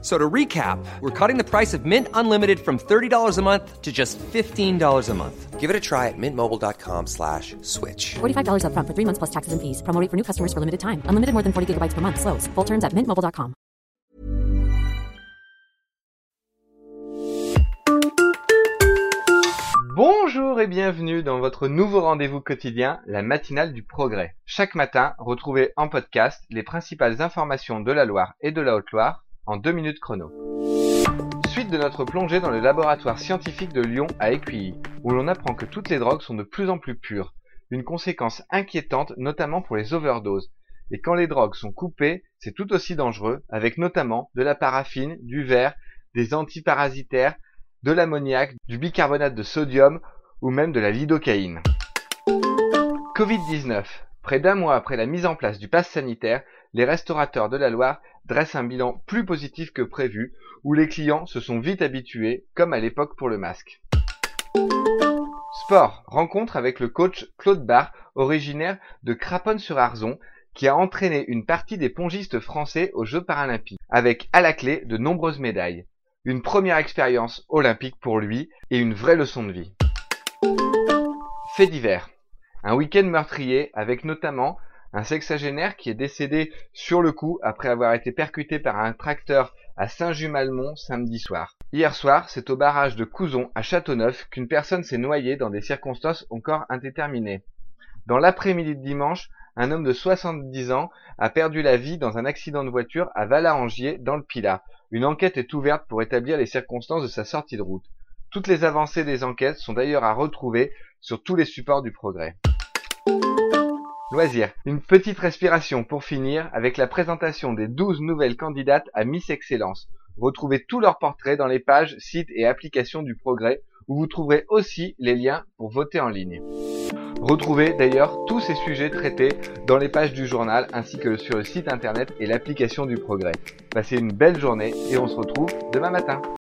So to recap, we're cutting the price of Mint Unlimited from $30 a month to just $15 a month. Give it a try at mintmobile.com slash switch. $45 upfront for three months plus taxes and fees. Promo rate for new customers for limited time. Unlimited more than 40 gigabytes per month. Slows. Full terms at mintmobile.com. Bonjour et bienvenue dans votre nouveau rendez-vous quotidien, la matinale du progrès. Chaque matin, retrouvez en podcast les principales informations de la Loire et de la Haute-Loire en deux minutes chrono. Suite de notre plongée dans le laboratoire scientifique de Lyon à Écuilly, où l'on apprend que toutes les drogues sont de plus en plus pures, une conséquence inquiétante notamment pour les overdoses. Et quand les drogues sont coupées, c'est tout aussi dangereux, avec notamment de la paraffine, du verre, des antiparasitaires, de l'ammoniac, du bicarbonate de sodium ou même de la lidocaïne. Covid-19. Près d'un mois après la mise en place du pass sanitaire, les restaurateurs de la Loire dressent un bilan plus positif que prévu, où les clients se sont vite habitués, comme à l'époque pour le masque. Sport. Rencontre avec le coach Claude Barre, originaire de Craponne-sur-Arzon, qui a entraîné une partie des pongistes français aux Jeux paralympiques, avec à la clé de nombreuses médailles. Une première expérience olympique pour lui et une vraie leçon de vie. Fait divers. Un week-end meurtrier avec notamment un sexagénaire qui est décédé sur le coup après avoir été percuté par un tracteur à Saint-Just-Malmont samedi soir. Hier soir, c'est au barrage de Couzon à Châteauneuf qu'une personne s'est noyée dans des circonstances encore indéterminées. Dans l'après-midi de dimanche, un homme de 70 ans a perdu la vie dans un accident de voiture à Vallarangier dans le Pilat. Une enquête est ouverte pour établir les circonstances de sa sortie de route. Toutes les avancées des enquêtes sont d'ailleurs à retrouver sur tous les supports du progrès. Loisirs. Une petite respiration pour finir avec la présentation des 12 nouvelles candidates à Miss Excellence. Retrouvez tous leurs portraits dans les pages, sites et applications du progrès où vous trouverez aussi les liens pour voter en ligne. Retrouvez d'ailleurs tous ces sujets traités dans les pages du journal ainsi que sur le site internet et l'application du progrès. Passez une belle journée et on se retrouve demain matin.